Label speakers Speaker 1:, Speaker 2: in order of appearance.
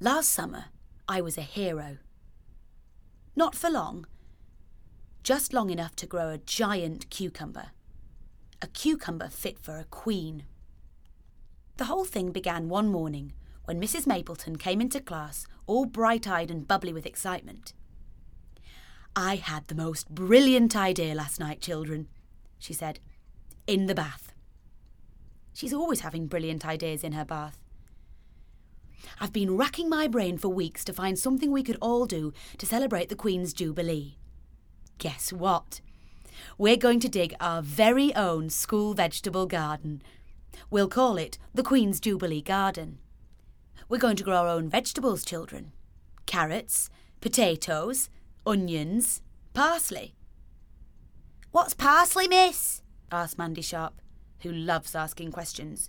Speaker 1: Last summer, I was a hero. Not for long, just long enough to grow a giant cucumber. A cucumber fit for a queen. The whole thing began one morning when Mrs. Mapleton came into class all bright eyed and bubbly with excitement. I had the most brilliant idea last night, children, she said, in the bath. She's always having brilliant ideas in her bath. I've been racking my brain for weeks to find something we could all do to celebrate the Queen's Jubilee. Guess what? We're going to dig our very own school vegetable garden. We'll call it the Queen's Jubilee Garden. We're going to grow our own vegetables, children carrots, potatoes, onions, parsley. What's parsley, miss? asked Mandy Sharp, who loves asking questions.